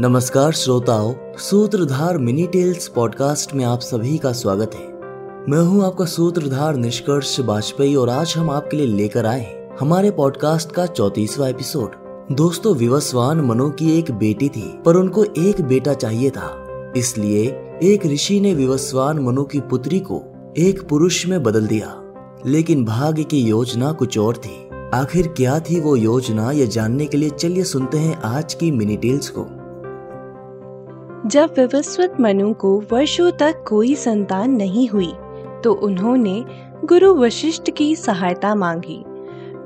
नमस्कार श्रोताओं, सूत्रधार मिनी टेल्स पॉडकास्ट में आप सभी का स्वागत है। मैं हूँ आपका सूत्रधार निष्कर्ष वाजपेयी और आज हम आपके लिए लेकर आए हैं हमारे पॉडकास्ट का चौतीसवा एपिसोड दोस्तों, विवस्वान मनु की एक बेटी थी, पर उनको एक बेटा चाहिए था। इसलिए एक ऋषि ने विवस्वान मनु की पुत्री को एक पुरुष में बदल दिया। लेकिन भाग्य की योजना कुछ और थी। आखिर क्या थी वो योजना ये जानने के लिए चलिए सुनते हैं आज की मिनी टेल्स को। जब विवस्वत मनु को वर्षों तक कोई संतान नहीं हुई तो उन्होंने गुरु वशिष्ठ की सहायता मांगी।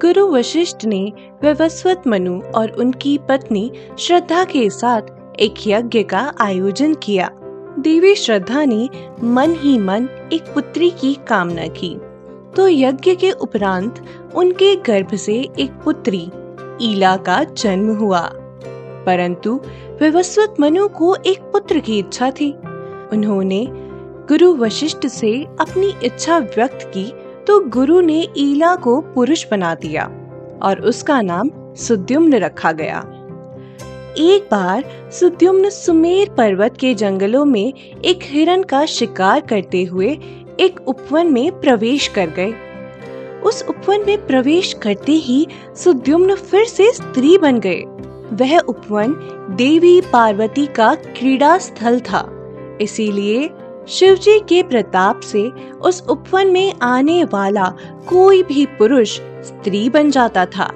गुरु वशिष्ठ ने विवस्वत मनु और उनकी पत्नी श्रद्धा के साथ एक यज्ञ का आयोजन किया। देवी श्रद्धा ने मन ही मन एक पुत्री की कामना की। तो यज्ञ के उपरांत उनके गर्भ से एक पुत्री, ईला का जन्म हुआ। परंतु विवस्वत मनु को एक पुत्र की इच्छा थी। उन्होंने गुरु वशिष्ठ से अपनी इच्छा व्यक्त की तो गुरु ने ईला को पुरुष बना दिया और उसका नाम सुद्युम्न रखा गया। एक बार सुद्युम्न सुमेर पर्वत के जंगलों में एक हिरण का शिकार करते हुए एक उपवन में प्रवेश कर गए। उस उपवन में प्रवेश करते ही सुद्युम्न फिर से स्त्री बन गए। वह उपवन देवी पार्वती का क्रीड़ा स्थल था। इसीलिए शिवजी के प्रताप से उस उपवन में आने वाला कोई भी पुरुष स्त्री बन जाता था।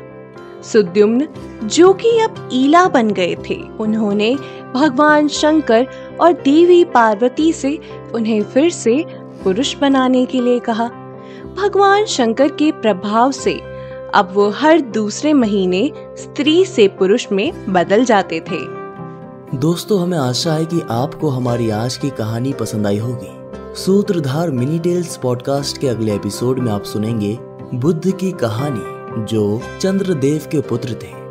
सुद्युम्न, जो कि अब ईला बन गए थे, उन्होंने भगवान शंकर और देवी पार्वती से उन्हें फिर से पुरुष बनाने के लिए कहा। भगवान शंकर के प्रभाव से अब वो हर दूसरे महीने स्त्री से पुरुष में बदल जाते थे। दोस्तों, हमें आशा है कि आपको हमारी आज की कहानी पसंद आई होगी। सूत्रधार मिनी टेल्स पॉडकास्ट के अगले एपिसोड में आप सुनेंगे बुद्ध की कहानी, जो चंद्रदेव के पुत्र थे।